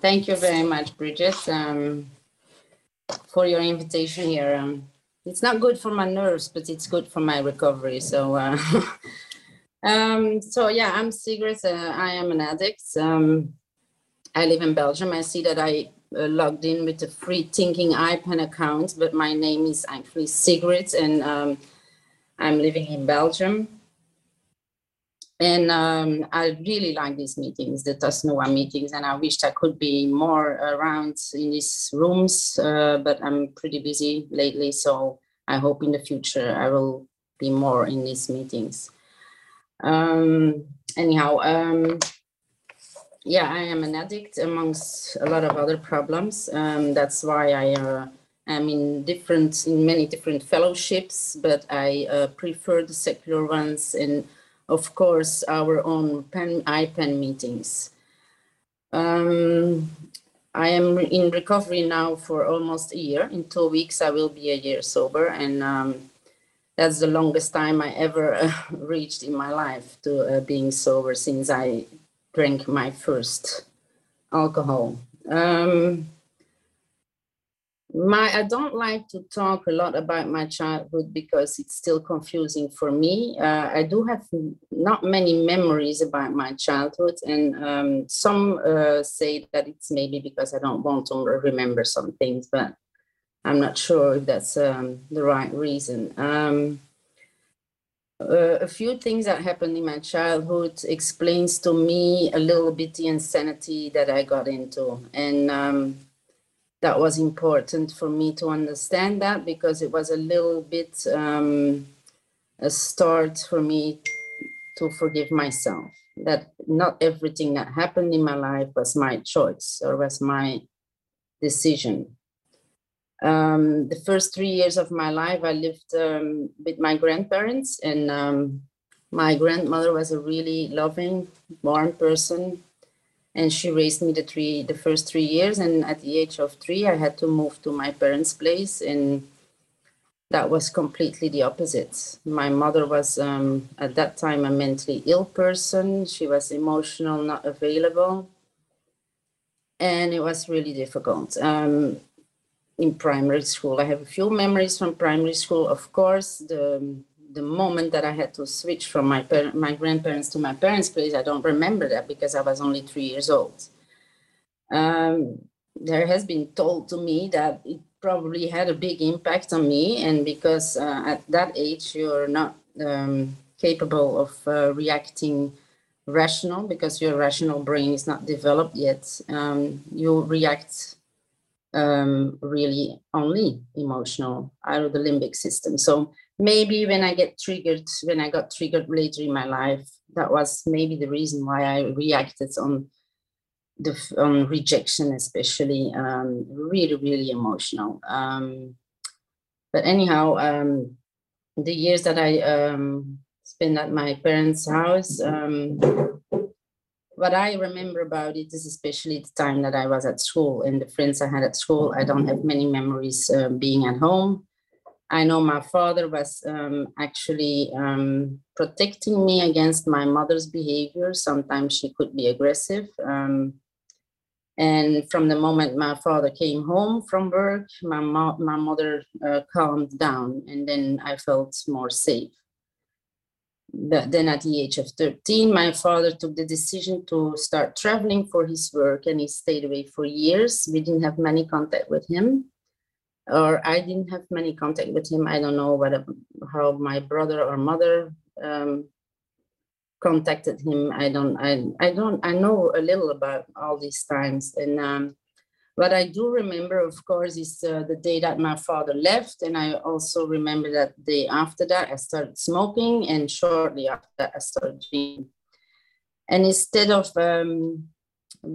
Thank you very much, Bridget, um, for your invitation here. Um, it's not good for my nerves, but it's good for my recovery. So, uh, um, so yeah, I'm Sigrid. Uh, I am an addict. Um, I live in Belgium. I see that I uh, logged in with a free Thinking iPen account, but my name is actually Sigrid, and um, I'm living in Belgium. And um, I really like these meetings, the TASNUA meetings, and I wished I could be more around in these rooms, uh, but I'm pretty busy lately. So I hope in the future I will be more in these meetings. Um, anyhow, um, yeah, I am an addict amongst a lot of other problems. Um, that's why I uh, am in different, in many different fellowships, but I uh, prefer the secular ones and of course, our own pen, iPen meetings. Um, I am in recovery now for almost a year. In two weeks, I will be a year sober, and um, that's the longest time I ever uh, reached in my life to uh, being sober since I drank my first alcohol. Um, my i don't like to talk a lot about my childhood because it's still confusing for me. Uh, i do have not many memories about my childhood and um, some uh, say that it's maybe because i don't want to remember some things but i'm not sure if that's um, the right reason. Um, uh, a few things that happened in my childhood explains to me a little bit the insanity that i got into and um, that was important for me to understand that because it was a little bit um, a start for me to forgive myself that not everything that happened in my life was my choice or was my decision. Um, the first three years of my life, I lived um, with my grandparents, and um, my grandmother was a really loving, warm person and she raised me the three the first three years. And at the age of three i had to move to my parents place. And that was completely the opposite. My mother was um, at that time a mentally ill person. She was emotional not available. And it was really difficult. Um, in primary school i have a few memories from primary school of course. The the moment that I had to switch from my my grandparents to my parents' place, I don't remember that because I was only three years old. Um, there has been told to me that it probably had a big impact on me, and because uh, at that age you're not um, capable of uh, reacting rational because your rational brain is not developed yet, um, you react um, really only emotional out of the limbic system. So maybe when I get triggered, when I got triggered later in my life, that was maybe the reason why I reacted on the on rejection, especially um, really, really emotional. Um, but anyhow, um, the years that I um, spent at my parents' house, um, what I remember about it is especially the time that I was at school and the friends I had at school. I don't have many memories uh, being at home. I know my father was um, actually um, protecting me against my mother's behavior. Sometimes she could be aggressive. Um, and from the moment my father came home from work, my, mo- my mother uh, calmed down, and then I felt more safe. But then at the age of 13, my father took the decision to start traveling for his work, and he stayed away for years. We didn't have many contact with him or I didn't have many contact with him. I don't know what how my brother or mother um, contacted him. I don't. I I don't. I know a little about all these times, and um, what I do remember, of course, is uh, the day that my father left, and I also remember that day after that I started smoking, and shortly after that I started drinking. And instead of um,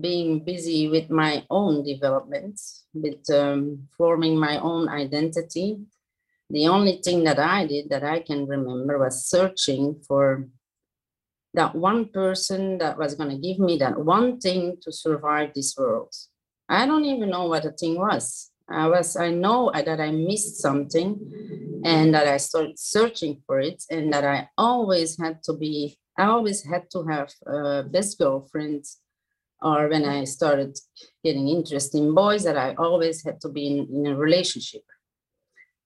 being busy with my own development, with um, forming my own identity. The only thing that I did that I can remember was searching for that one person that was going to give me that one thing to survive this world. I don't even know what the thing was. I was, I know that I missed something and that I started searching for it and that I always had to be, I always had to have a best girlfriend or when I started getting interest in boys, that I always had to be in, in a relationship.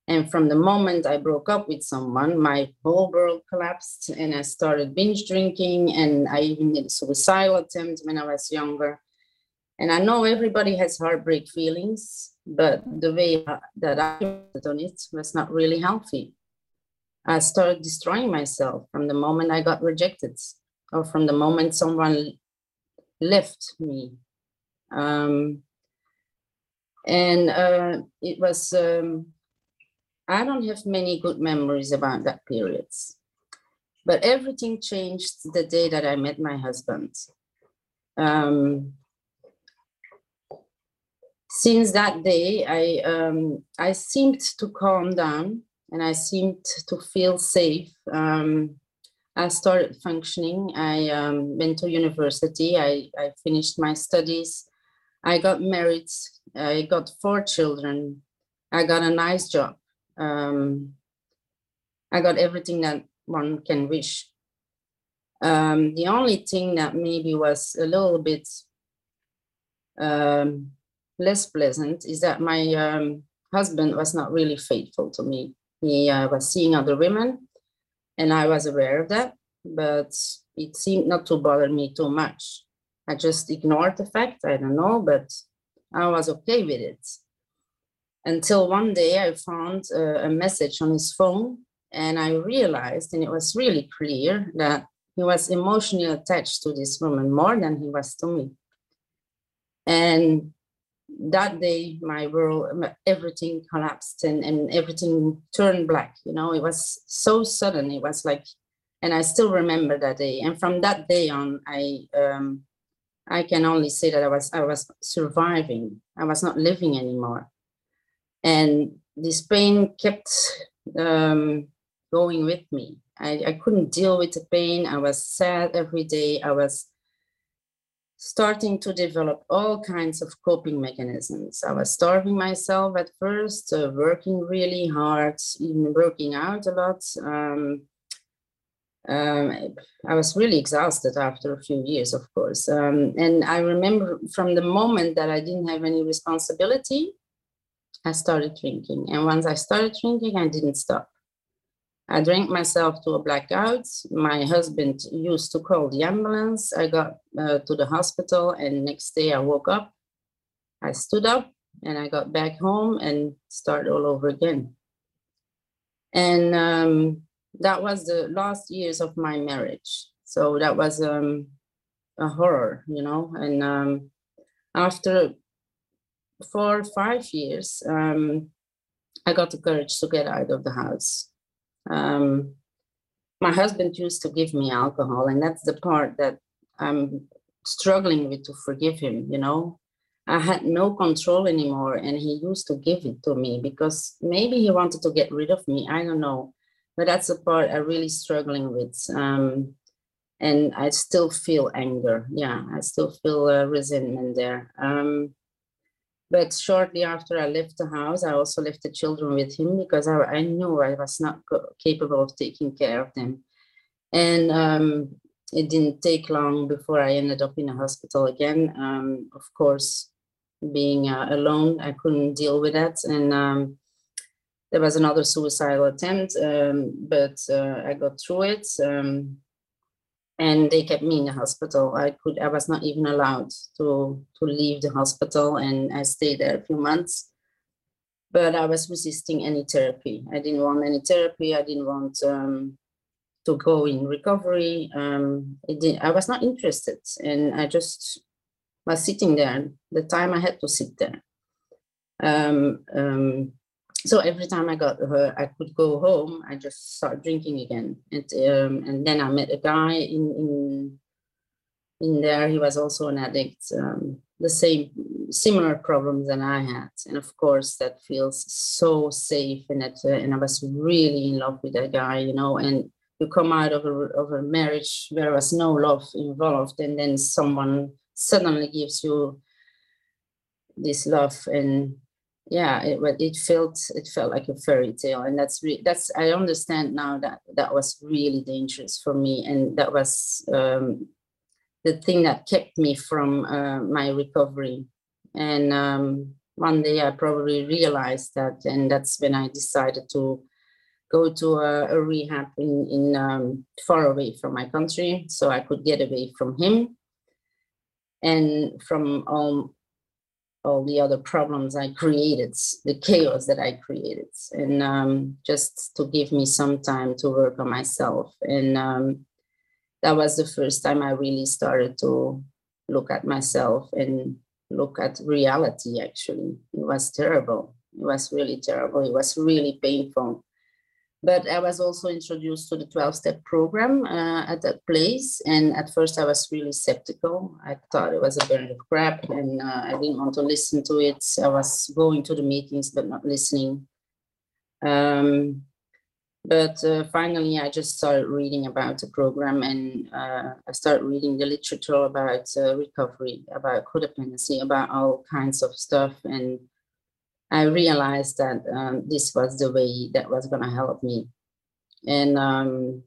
And from the moment I broke up with someone, my whole world collapsed and I started binge drinking and I even did a suicidal attempt when I was younger. And I know everybody has heartbreak feelings, but the way that I done it was not really healthy. I started destroying myself from the moment I got rejected or from the moment someone left me. Um, and uh, it was um, I don't have many good memories about that period. But everything changed the day that I met my husband. Um, since that day, I um, I seemed to calm down and I seemed to feel safe. Um, I started functioning. I um, went to university. I, I finished my studies. I got married. I got four children. I got a nice job um, I got everything that one can wish. Um, the only thing that maybe was a little bit um, less pleasant is that my um, husband was not really faithful to me. He uh, was seeing other women, and I was aware of that, but it seemed not to bother me too much. I just ignored the fact, I don't know, but I was okay with it until one day I found a, a message on his phone and I realized, and it was really clear, that he was emotionally attached to this woman more than he was to me. And that day, my world, everything collapsed and, and everything turned black. You know, it was so sudden. It was like, and I still remember that day. And from that day on, I um, I can only say that I was I was surviving. I was not living anymore and this pain kept um, going with me. I, I couldn't deal with the pain. I was sad every day. I was starting to develop all kinds of coping mechanisms. I was starving myself at first, uh, working really hard, even working out a lot. Um, um, I was really exhausted after a few years, of course. Um, and I remember from the moment that I didn't have any responsibility, I started drinking. And once I started drinking, I didn't stop. I drank myself to a blackout. My husband used to call the ambulance. I got uh, to the hospital, and next day I woke up. I stood up and I got back home and started all over again. And um, that was the last years of my marriage. So that was um, a horror, you know. And um, after for five years, um, I got the courage to get out of the house. Um, my husband used to give me alcohol, and that's the part that I'm struggling with to forgive him. You know, I had no control anymore, and he used to give it to me because maybe he wanted to get rid of me. I don't know, but that's the part I'm really struggling with. Um, and I still feel anger. Yeah, I still feel uh, resentment there. Um, but shortly after I left the house, I also left the children with him because I, I knew I was not capable of taking care of them. And um, it didn't take long before I ended up in a hospital again. Um, of course, being uh, alone, I couldn't deal with that. And um, there was another suicidal attempt, um, but uh, I got through it. And they kept me in the hospital. I could, I was not even allowed to to leave the hospital, and I stayed there a few months. But I was resisting any therapy. I didn't want any therapy. I didn't want um, to go in recovery. Um, I was not interested, and I just was sitting there. The time I had to sit there. Um, um, so every time I got her, I could go home. I just start drinking again, and um, and then I met a guy in in in there. He was also an addict, um, the same similar problems than I had, and of course that feels so safe. And that, uh, and I was really in love with that guy, you know. And you come out of a of a marriage where there was no love involved, and then someone suddenly gives you this love and yeah it it felt it felt like a fairy tale and that's re- that's i understand now that that was really dangerous for me and that was um, the thing that kept me from uh, my recovery. And um, one day I probably realized that, and that's when I decided to go to a, a rehab in, in um, far away from my country, so I could get away from him and from all all the other problems I created, the chaos that I created, and um, just to give me some time to work on myself. And um, that was the first time I really started to look at myself and look at reality. Actually, it was terrible. It was really terrible. It was really painful. But I was also introduced to the 12 step program uh, at that place. And at first, I was really skeptical. I thought it was a bunch of crap and uh, I didn't want to listen to it. I was going to the meetings, but not listening. Um, but uh, finally, I just started reading about the program and uh, I started reading the literature about uh, recovery, about codependency, about all kinds of stuff. And I realized that um, this was the way that was going to help me. And um,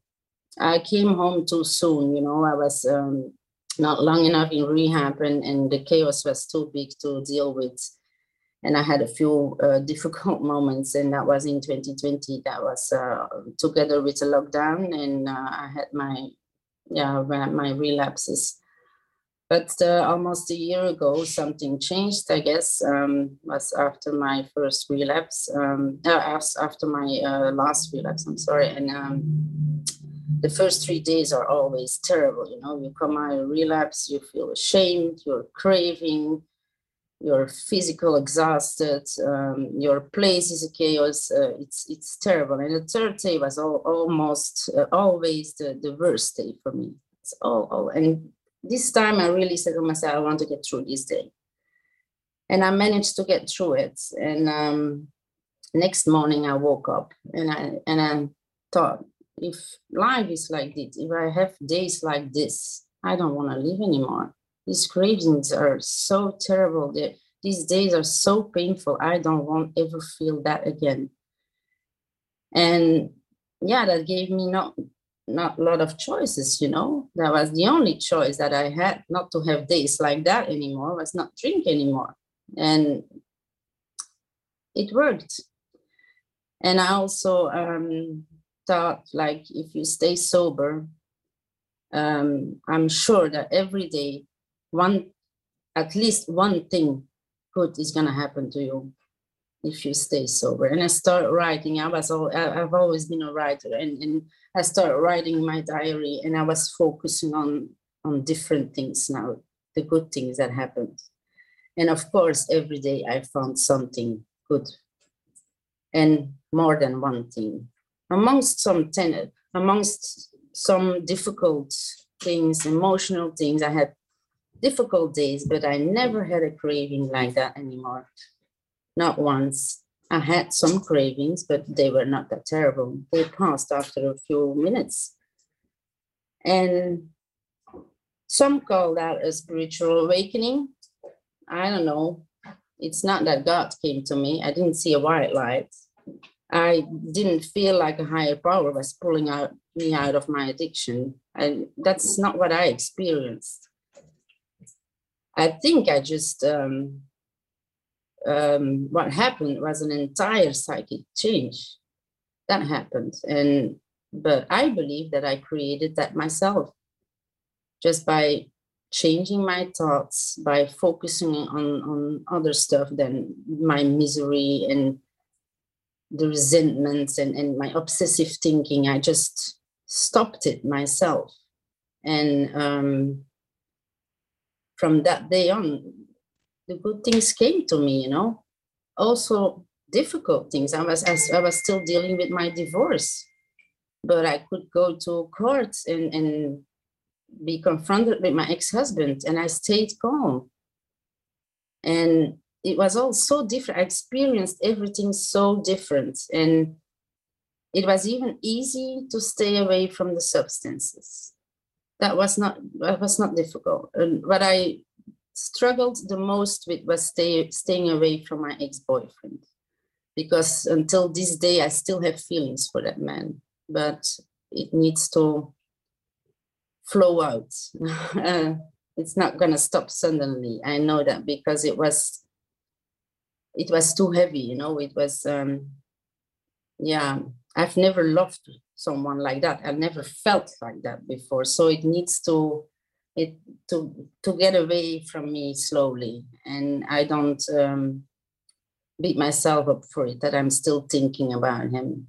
I came home too soon, you know, I was um, not long enough in rehab and, and the chaos was too big to deal with. And I had a few uh, difficult moments, and that was in 2020. That was uh, together with the lockdown, and uh, I had my yeah my relapses but uh, almost a year ago, something changed, I guess, um, was after my first relapse, um, uh, after my uh, last relapse, I'm sorry. And um, the first three days are always terrible. You know, you come out of relapse, you feel ashamed, you're craving, you're physical exhausted, um, your place is a chaos. Uh, it's it's terrible. And the third day was all, almost uh, always the, the worst day for me. It's all, all and this time I really said to myself, I want to get through this day. And I managed to get through it. And um, next morning I woke up and I and I thought, if life is like this, if I have days like this, I don't want to live anymore. These cravings are so terrible. They're, these days are so painful. I don't want ever feel that again. And yeah, that gave me not not a lot of choices, you know. That was the only choice that I had not to have days like that anymore, was not drink anymore. And it worked. And I also um, thought like if you stay sober, um, I'm sure that every day one at least one thing good is gonna happen to you if you stay sober. And I start writing. I was all, I've always been a writer, and, and I started writing my diary, and I was focusing on on different things now, the good things that happened. And of course, every day I found something good, and more than one thing. Amongst some ten, amongst some difficult things, emotional things, I had difficult days, but I never had a craving like that anymore not once. I had some cravings, but they were not that terrible. They passed after a few minutes. And some call that a spiritual awakening. I don't know. It's not that God came to me. I didn't see a white light. I didn't feel like a higher power was pulling out me out of my addiction. And that's not what I experienced. I think I just um, um, what happened was an entire psychic change that happened. And but i believe that i created that myself just by changing my thoughts by focusing on on other stuff than my misery and the resentments and, and my obsessive thinking. I just stopped it myself. And um, from that day on the good things came to me, you know. Also difficult things. I was I was still dealing with my divorce, but I could go to court and, and be confronted with my ex-husband and I stayed calm. And it was all so different. I experienced everything so different. And it was even easy to stay away from the substances. That was not that was not difficult. And what I struggled the most with was stay, staying away from my ex-boyfriend because until this day i still have feelings for that man but it needs to flow out. it's not gonna stop suddenly. I know that because it was it was too heavy, you know, it was um yeah, I've never loved someone like that. I've never felt like that before. So it needs to it to to get away from me slowly. And I don't um beat myself up for it that I'm still thinking about him.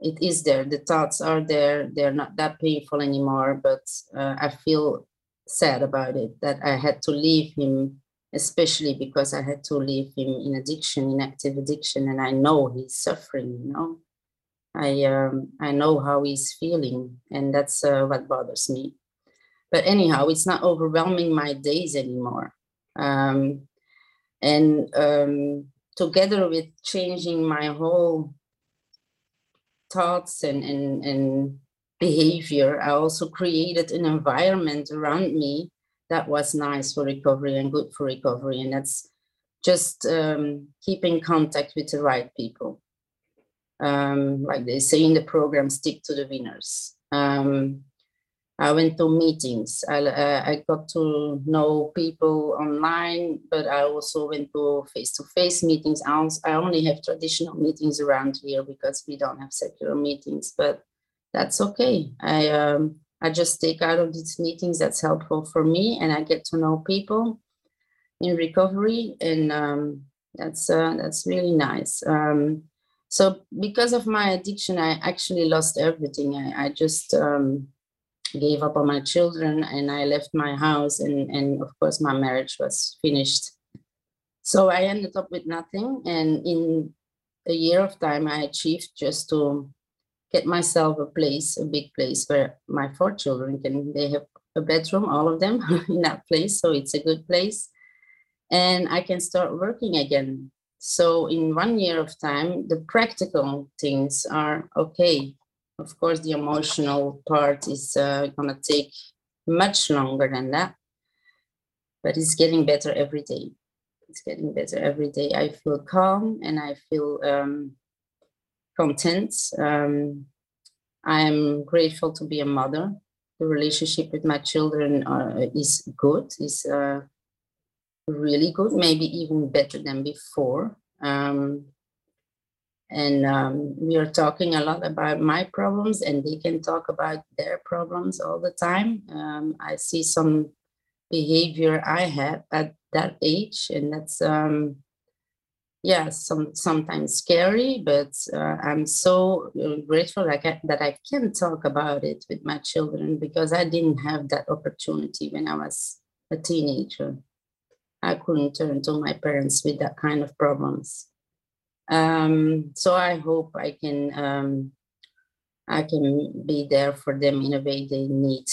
It is there. The thoughts are there. They're not that painful anymore, but uh, I feel sad about it that I had to leave him, especially because I had to leave him in addiction, in active addiction, and I know he's suffering. You know, I um, I know how he's feeling, and that's uh, what bothers me. But anyhow, it's not overwhelming my days anymore. Um, and um, together with changing my whole thoughts and, and, and behavior, I also created an environment around me that was nice for recovery and good for recovery. And that's just um, keeping contact with the right people. Um, like they say in the program, stick to the winners. Um, I went to meetings. I, uh, I got to know people online, but I also went to face-to-face meetings. I only have traditional meetings around here because we don't have secular meetings, but that's okay. I um, I just take out of these meetings that's helpful for me, and I get to know people in recovery, and um, that's uh, that's really nice. Um, so because of my addiction, I actually lost everything. I, I just um, gave up on my children and I left my house and, and of course my marriage was finished. So I ended up with nothing. And in a year of time, I achieved just to get myself a place, a big place where my four children can, they have a bedroom, all of them in that place. So it's a good place. And I can start working again. So in one year of time, the practical things are okay of course, the emotional part is uh, going to take much longer than that, but it's getting better every day. It's getting better every day. I feel calm and I feel um, content. Um, I'm grateful to be a mother. The relationship with my children uh, is good, is uh, really good, maybe even better than before. Um, and um, we are talking a lot about my problems and they can talk about their problems all the time. Um, i see some behavior i have at that age and that's um, yeah some sometimes scary but uh, i'm so uh, grateful that I, that I can talk about it with my children because i didn't have that opportunity when i was a teenager. I couldn't turn to my parents with that kind of problems um, so I hope I can um, I can be there for them in a way they need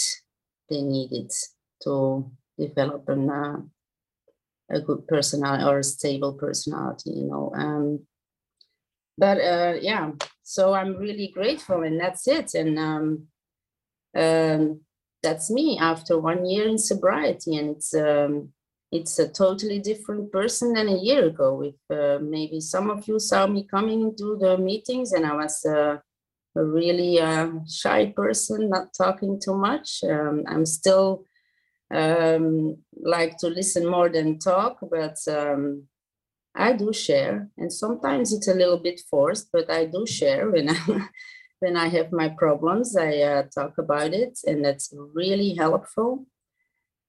they need it to develop an, uh, a good personality or a stable personality, you know. Um, but uh, yeah, so I'm really grateful, and that's it. And um, um, that's me after one year in sobriety, and it's um, it's a totally different person than a year ago. If uh, maybe some of you saw me coming to the meetings and I was uh, a really uh, shy person, not talking too much. Um, I'm still um, like to listen more than talk, but um, I do share, and sometimes it's a little bit forced, but I do share when I, when I have my problems. I uh, talk about it, and that's really helpful.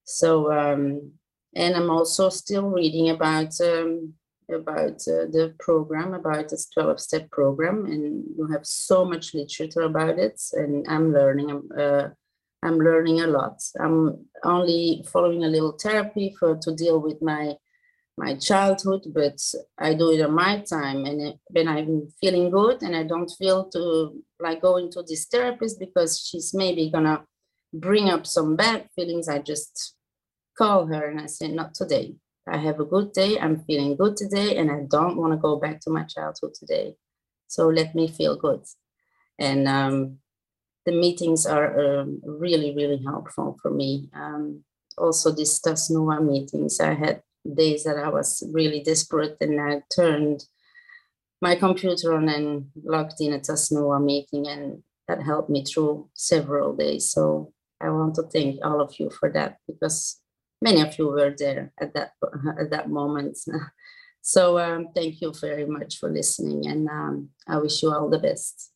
So um, and I'm also still reading about um, about uh, the program, about this 12 step program, and you have so much literature about it, and I'm learning. Uh, I'm learning a lot. I'm only following a little therapy for to deal with my my childhood, but I do it on my time. And when I'm feeling good and I don't feel to like going to this therapist because she's maybe gonna bring up some bad feelings, I just call her and I say, not today. I have a good day. I'm feeling good today and I don't want to go back to my childhood today. So let me feel good. And um, the meetings are um, really, really helpful for me. Um, also, these Tasnua meetings, I had days that I was really desperate and I turned my computer on and logged in a Tasnua meeting and that helped me through several days. So I want to thank all of you for that because many of you were there at that at that moment. So um, thank you very much for listening, and um, I wish you all the best.